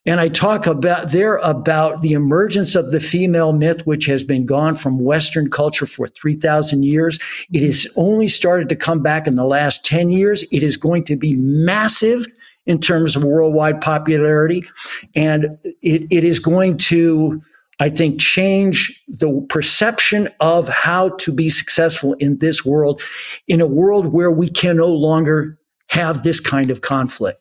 And I talk about there about the emergence of the female myth, which has been gone from Western culture for 3,000 years. It has only started to come back in the last 10 years. It is going to be massive in terms of worldwide popularity. And it, it is going to I think, change the perception of how to be successful in this world, in a world where we can no longer have this kind of conflict.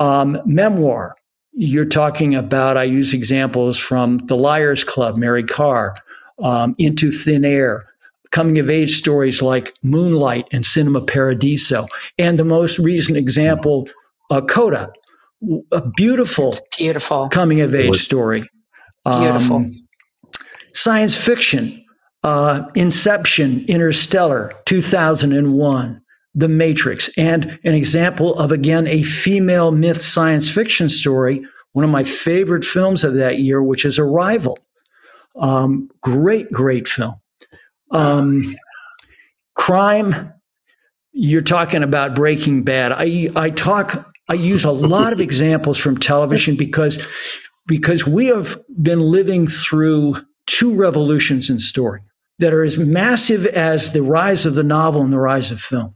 Um, memoir, you're talking about, I use examples from The Liars Club, Mary Karr, um, Into Thin Air, coming of age stories like Moonlight and Cinema Paradiso, and the most recent example, uh, Coda, a beautiful, it's beautiful coming of age story. Beautiful. Um, science fiction, uh, Inception, Interstellar, 2001, The Matrix, and an example of, again, a female myth science fiction story, one of my favorite films of that year, which is Arrival. Um, great, great film. Um, crime, you're talking about Breaking Bad. I, I talk, I use a lot of examples from television because because we have been living through two revolutions in story that are as massive as the rise of the novel and the rise of film.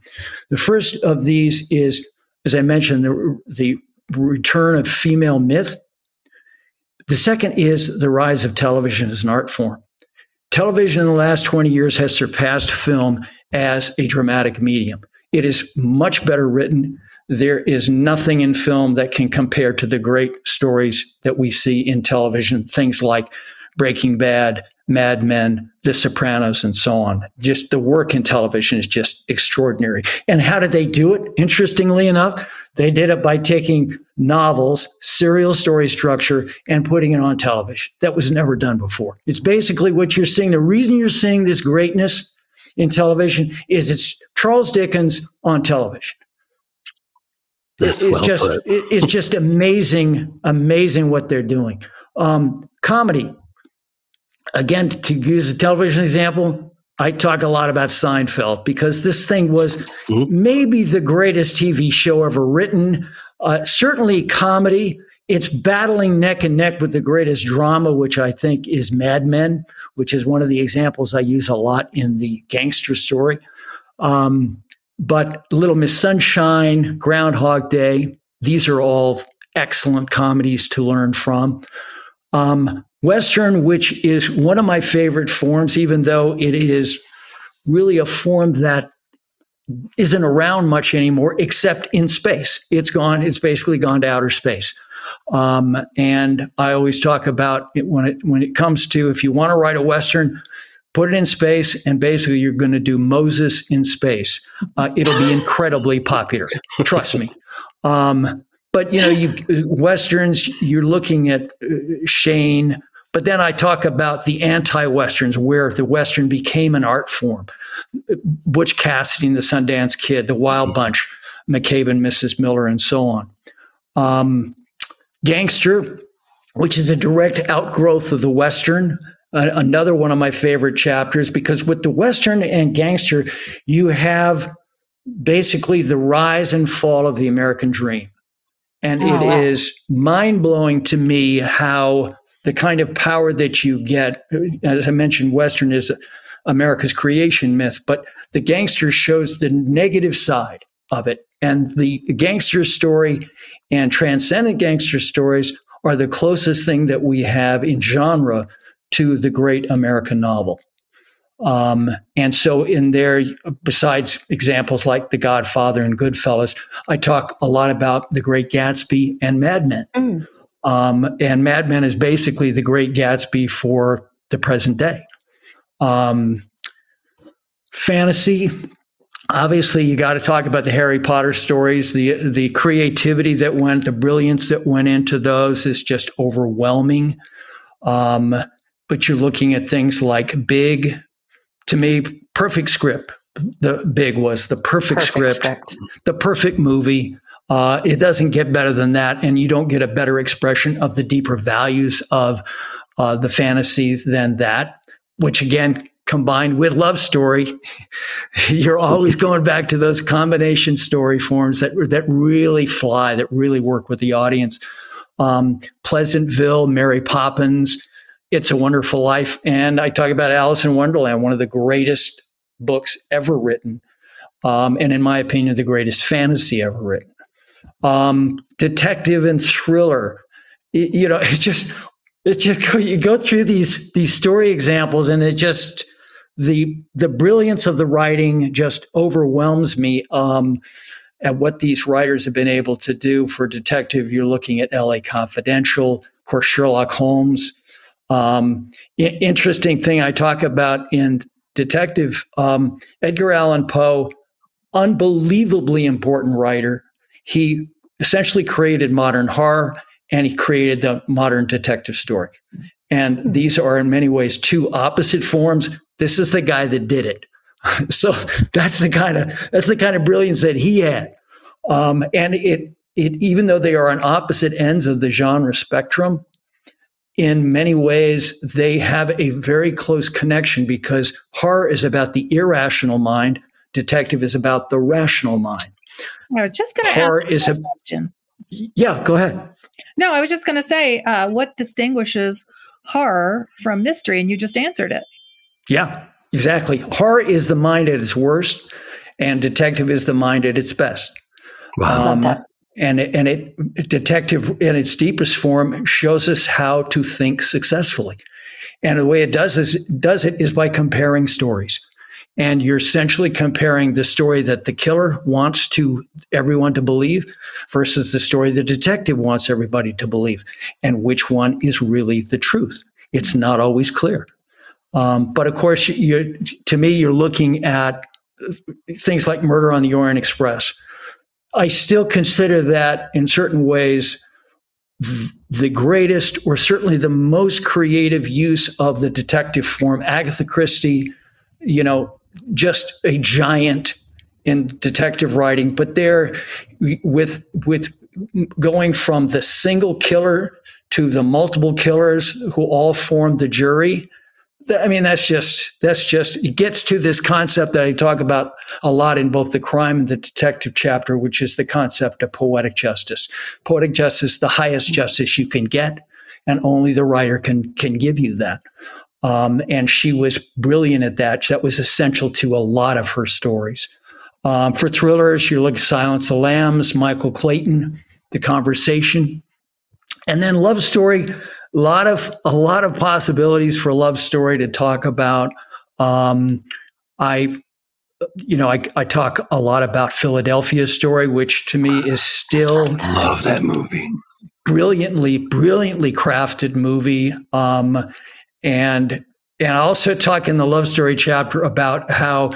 The first of these is, as I mentioned, the, the return of female myth. The second is the rise of television as an art form. Television in the last 20 years has surpassed film as a dramatic medium. It is much better written there is nothing in film that can compare to the great stories that we see in television, things like Breaking Bad, Mad Men, The Sopranos, and so on. Just the work in television is just extraordinary. And how did they do it? Interestingly enough, they did it by taking novels, serial story structure, and putting it on television. That was never done before. It's basically what you're seeing. The reason you're seeing this greatness in television is it's Charles Dickens on television. That's it's well just put. it's just amazing, amazing what they're doing. Um, comedy, again, to use a television example, I talk a lot about Seinfeld because this thing was mm-hmm. maybe the greatest TV show ever written. Uh, certainly, comedy. It's battling neck and neck with the greatest drama, which I think is Mad Men, which is one of the examples I use a lot in the gangster story. Um, but Little Miss Sunshine, Groundhog Day, these are all excellent comedies to learn from. Um, Western, which is one of my favorite forms, even though it is really a form that isn't around much anymore, except in space. It's gone, it's basically gone to outer space. Um, and I always talk about it when it when it comes to if you want to write a Western, put it in space, and basically you're going to do Moses in space. Uh, it'll be incredibly popular. Trust me. Um, but you know, you westerns. You're looking at uh, Shane. But then I talk about the anti-westerns, where the western became an art form. Butch Cassidy and the Sundance Kid, the Wild Bunch, McCabe and Mrs. Miller, and so on. Um, Gangster, which is a direct outgrowth of the western another one of my favorite chapters because with the Western and gangster, you have basically the rise and fall of the American dream. And oh, it wow. is mind blowing to me how the kind of power that you get, as I mentioned, Western is America's creation myth, but the gangster shows the negative side of it. And the gangster story and transcendent gangster stories are the closest thing that we have in genre to the great American novel. Um, and so, in there, besides examples like The Godfather and Goodfellas, I talk a lot about The Great Gatsby and Mad Men. Mm. Um, and Mad Men is basically The Great Gatsby for the present day. Um, fantasy, obviously, you got to talk about the Harry Potter stories. The the creativity that went, the brilliance that went into those is just overwhelming. Um, but you're looking at things like Big, to me, perfect script. The Big was the perfect, perfect script, script, the perfect movie. Uh, it doesn't get better than that, and you don't get a better expression of the deeper values of uh, the fantasy than that. Which again, combined with love story, you're always going back to those combination story forms that that really fly, that really work with the audience. Um, Pleasantville, Mary Poppins, it's a Wonderful Life. And I talk about Alice in Wonderland, one of the greatest books ever written. Um, and in my opinion, the greatest fantasy ever written. Um, detective and thriller. You, you know, it's just, it's just, you go through these, these story examples and it just, the, the brilliance of the writing just overwhelms me. Um, at what these writers have been able to do for detective, you're looking at LA Confidential, of course, Sherlock Holmes, um, interesting thing I talk about in Detective um, Edgar Allan Poe, unbelievably important writer. He essentially created modern horror and he created the modern detective story. And hmm. these are in many ways two opposite forms. This is the guy that did it. so that's the kind of that's the kind of brilliance that he had. Um, and it it even though they are on opposite ends of the genre spectrum, in many ways, they have a very close connection because horror is about the irrational mind, detective is about the rational mind. I was just going to ask is a question. Yeah, go ahead. No, I was just going to say, uh, what distinguishes horror from mystery? And you just answered it. Yeah, exactly. Horror is the mind at its worst, and detective is the mind at its best. Wow. Um, and it, and it detective in its deepest form shows us how to think successfully. And the way it does is does it is by comparing stories. And you're essentially comparing the story that the killer wants to everyone to believe versus the story the detective wants everybody to believe and which one is really the truth. It's not always clear. Um, but of course you to me you're looking at things like murder on the orient express I still consider that in certain ways the greatest or certainly the most creative use of the detective form. Agatha Christie, you know, just a giant in detective writing, but there with with going from the single killer to the multiple killers who all form the jury I mean, that's just that's just it gets to this concept that I talk about a lot in both the crime and the detective chapter, which is the concept of poetic justice. Poetic justice, the highest justice you can get, and only the writer can can give you that. Um, and she was brilliant at that. That was essential to a lot of her stories. Um, for thrillers, you look at Silence of the Lambs, Michael Clayton, The Conversation, and then love story a lot of a lot of possibilities for a love story to talk about. Um, I, you know, I, I talk a lot about Philadelphia story, which to me is still I love that movie. Brilliantly, brilliantly crafted movie. Um, and and I also talk in the love story chapter about how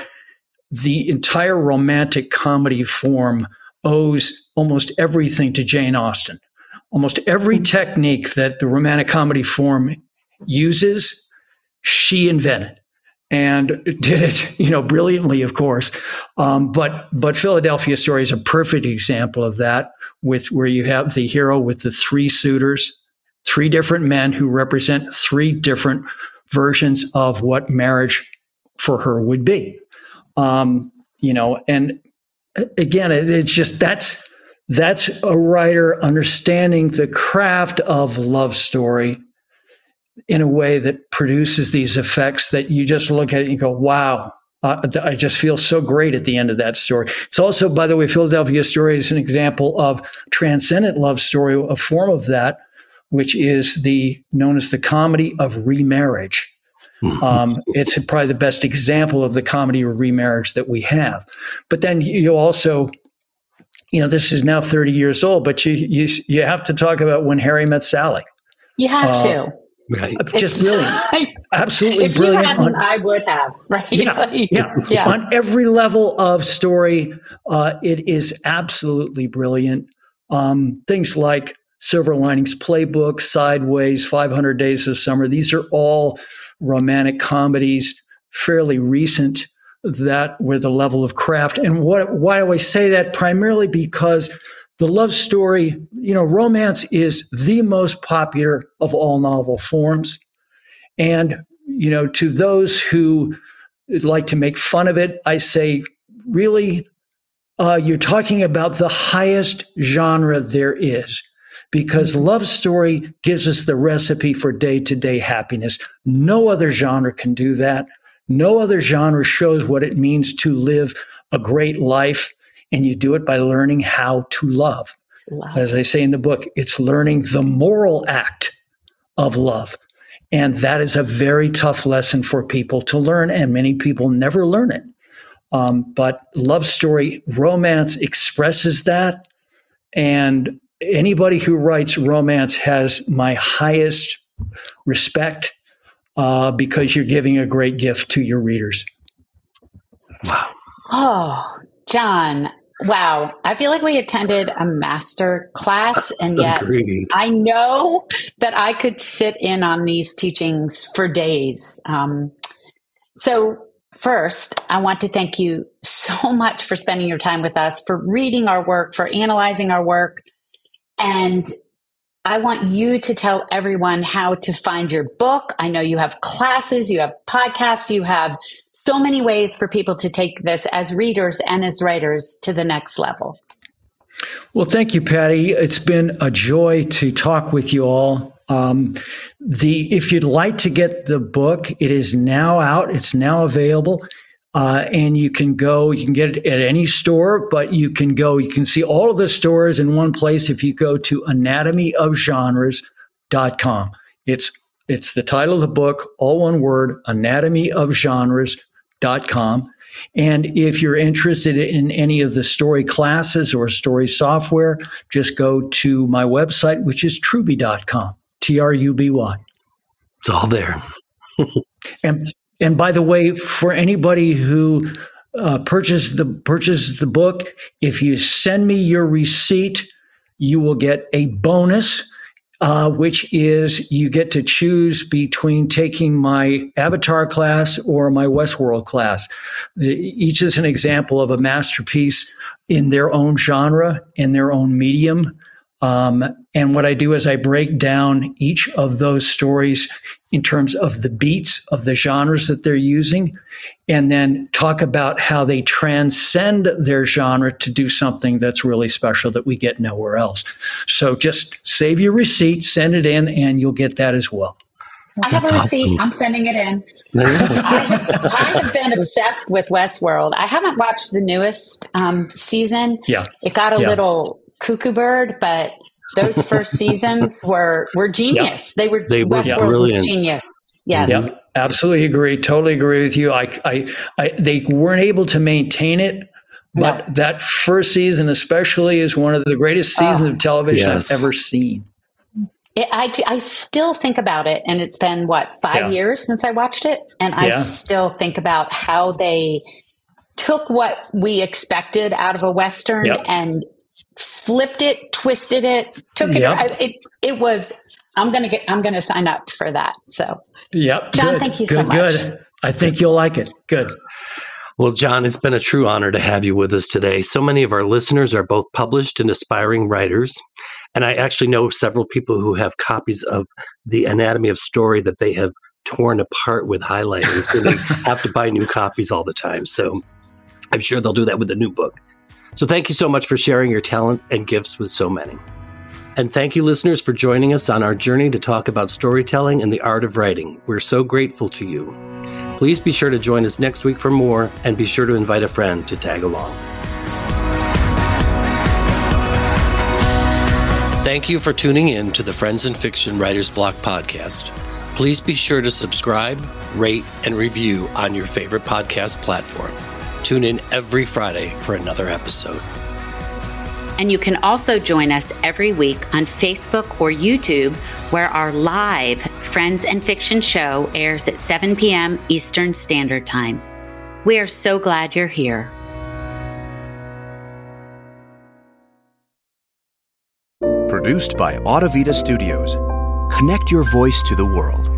the entire romantic comedy form owes almost everything to Jane Austen almost every technique that the romantic comedy form uses, she invented and did it, you know, brilliantly, of course. Um, but but Philadelphia Story is a perfect example of that, with where you have the hero with the three suitors, three different men who represent three different versions of what marriage for her would be. Um, you know, and again, it, it's just that's that's a writer understanding the craft of love story in a way that produces these effects that you just look at it and you go, wow, uh, I just feel so great at the end of that story. It's also, by the way, Philadelphia Story is an example of transcendent love story, a form of that, which is the known as the comedy of remarriage. Mm-hmm. Um, it's probably the best example of the comedy of remarriage that we have. But then you also, you know, this is now 30 years old, but you you you have to talk about when Harry met Sally. You have uh, to. Right. Just it's, brilliant. Absolutely if brilliant. You hadn't, on, I would have, right? Yeah, yeah. yeah. On every level of story, uh, it is absolutely brilliant. Um, things like Silver Linings Playbook, Sideways, 500 Days of Summer, these are all romantic comedies, fairly recent, that with the level of craft. And what, why do I say that? Primarily because the love story, you know, romance is the most popular of all novel forms. And, you know, to those who like to make fun of it, I say, really, uh, you're talking about the highest genre there is because love story gives us the recipe for day to day happiness. No other genre can do that. No other genre shows what it means to live a great life and you do it by learning how to love. love. As I say in the book, it's learning the moral act of love. And that is a very tough lesson for people to learn, and many people never learn it. Um, but love story romance expresses that. And anybody who writes romance has my highest respect uh, because you're giving a great gift to your readers. Wow. Oh, John, Wow. I feel like we attended a master class, and yet Agreed. I know that I could sit in on these teachings for days. Um, so, first, I want to thank you so much for spending your time with us, for reading our work, for analyzing our work. And I want you to tell everyone how to find your book. I know you have classes, you have podcasts, you have so many ways for people to take this as readers and as writers to the next level. Well, thank you, Patti. It's been a joy to talk with you all. Um, the if you'd like to get the book, it is now out. It's now available, uh, and you can go. You can get it at any store, but you can go. You can see all of the stores in one place if you go to anatomyofgenres.com. It's it's the title of the book, all one word, Anatomy of Genres com. And if you're interested in any of the story classes or story software, just go to my website, which is truby.com, T R U B Y. It's all there. and and by the way, for anybody who uh, purchased the the book, if you send me your receipt, you will get a bonus uh, which is you get to choose between taking my Avatar class or my Westworld class. Each is an example of a masterpiece in their own genre, in their own medium. Um, and what I do is I break down each of those stories in terms of the beats of the genres that they're using, and then talk about how they transcend their genre to do something that's really special that we get nowhere else. So just save your receipt, send it in, and you'll get that as well. I have a receipt. Awesome. I'm sending it in. I, have, I, have, been obsessed with Westworld. I haven't watched the newest um, season. Yeah, it got a yeah. little cuckoo bird, but those first seasons were were genius. Yep. They were they were Westworld brilliant. was genius. Yes. Yep. Absolutely agree. Totally agree with you. I, I, I, they weren't able to maintain it, but no. that first season, especially, is one of the greatest oh. seasons of television yes. I've ever seen. It, I, I still think about it, and it's been what five yeah. years since I watched it, and I yeah. still think about how they took what we expected out of a western yep. and flipped it, twisted it, took it. Yep. It, it was. I'm gonna get. I'm gonna sign up for that. So. Yep. John, good, thank you good, so much. Good. I think you'll like it. Good. Well, John, it's been a true honor to have you with us today. So many of our listeners are both published and aspiring writers. And I actually know several people who have copies of The Anatomy of Story that they have torn apart with highlighters and they have to buy new copies all the time. So I'm sure they'll do that with the new book. So thank you so much for sharing your talent and gifts with so many. And thank you, listeners, for joining us on our journey to talk about storytelling and the art of writing. We're so grateful to you. Please be sure to join us next week for more, and be sure to invite a friend to tag along. Thank you for tuning in to the Friends and Fiction Writers Block podcast. Please be sure to subscribe, rate, and review on your favorite podcast platform. Tune in every Friday for another episode. And you can also join us every week on Facebook or YouTube, where our live Friends and Fiction show airs at 7 p.m. Eastern Standard Time. We are so glad you're here. Produced by Audavita Studios. Connect your voice to the world.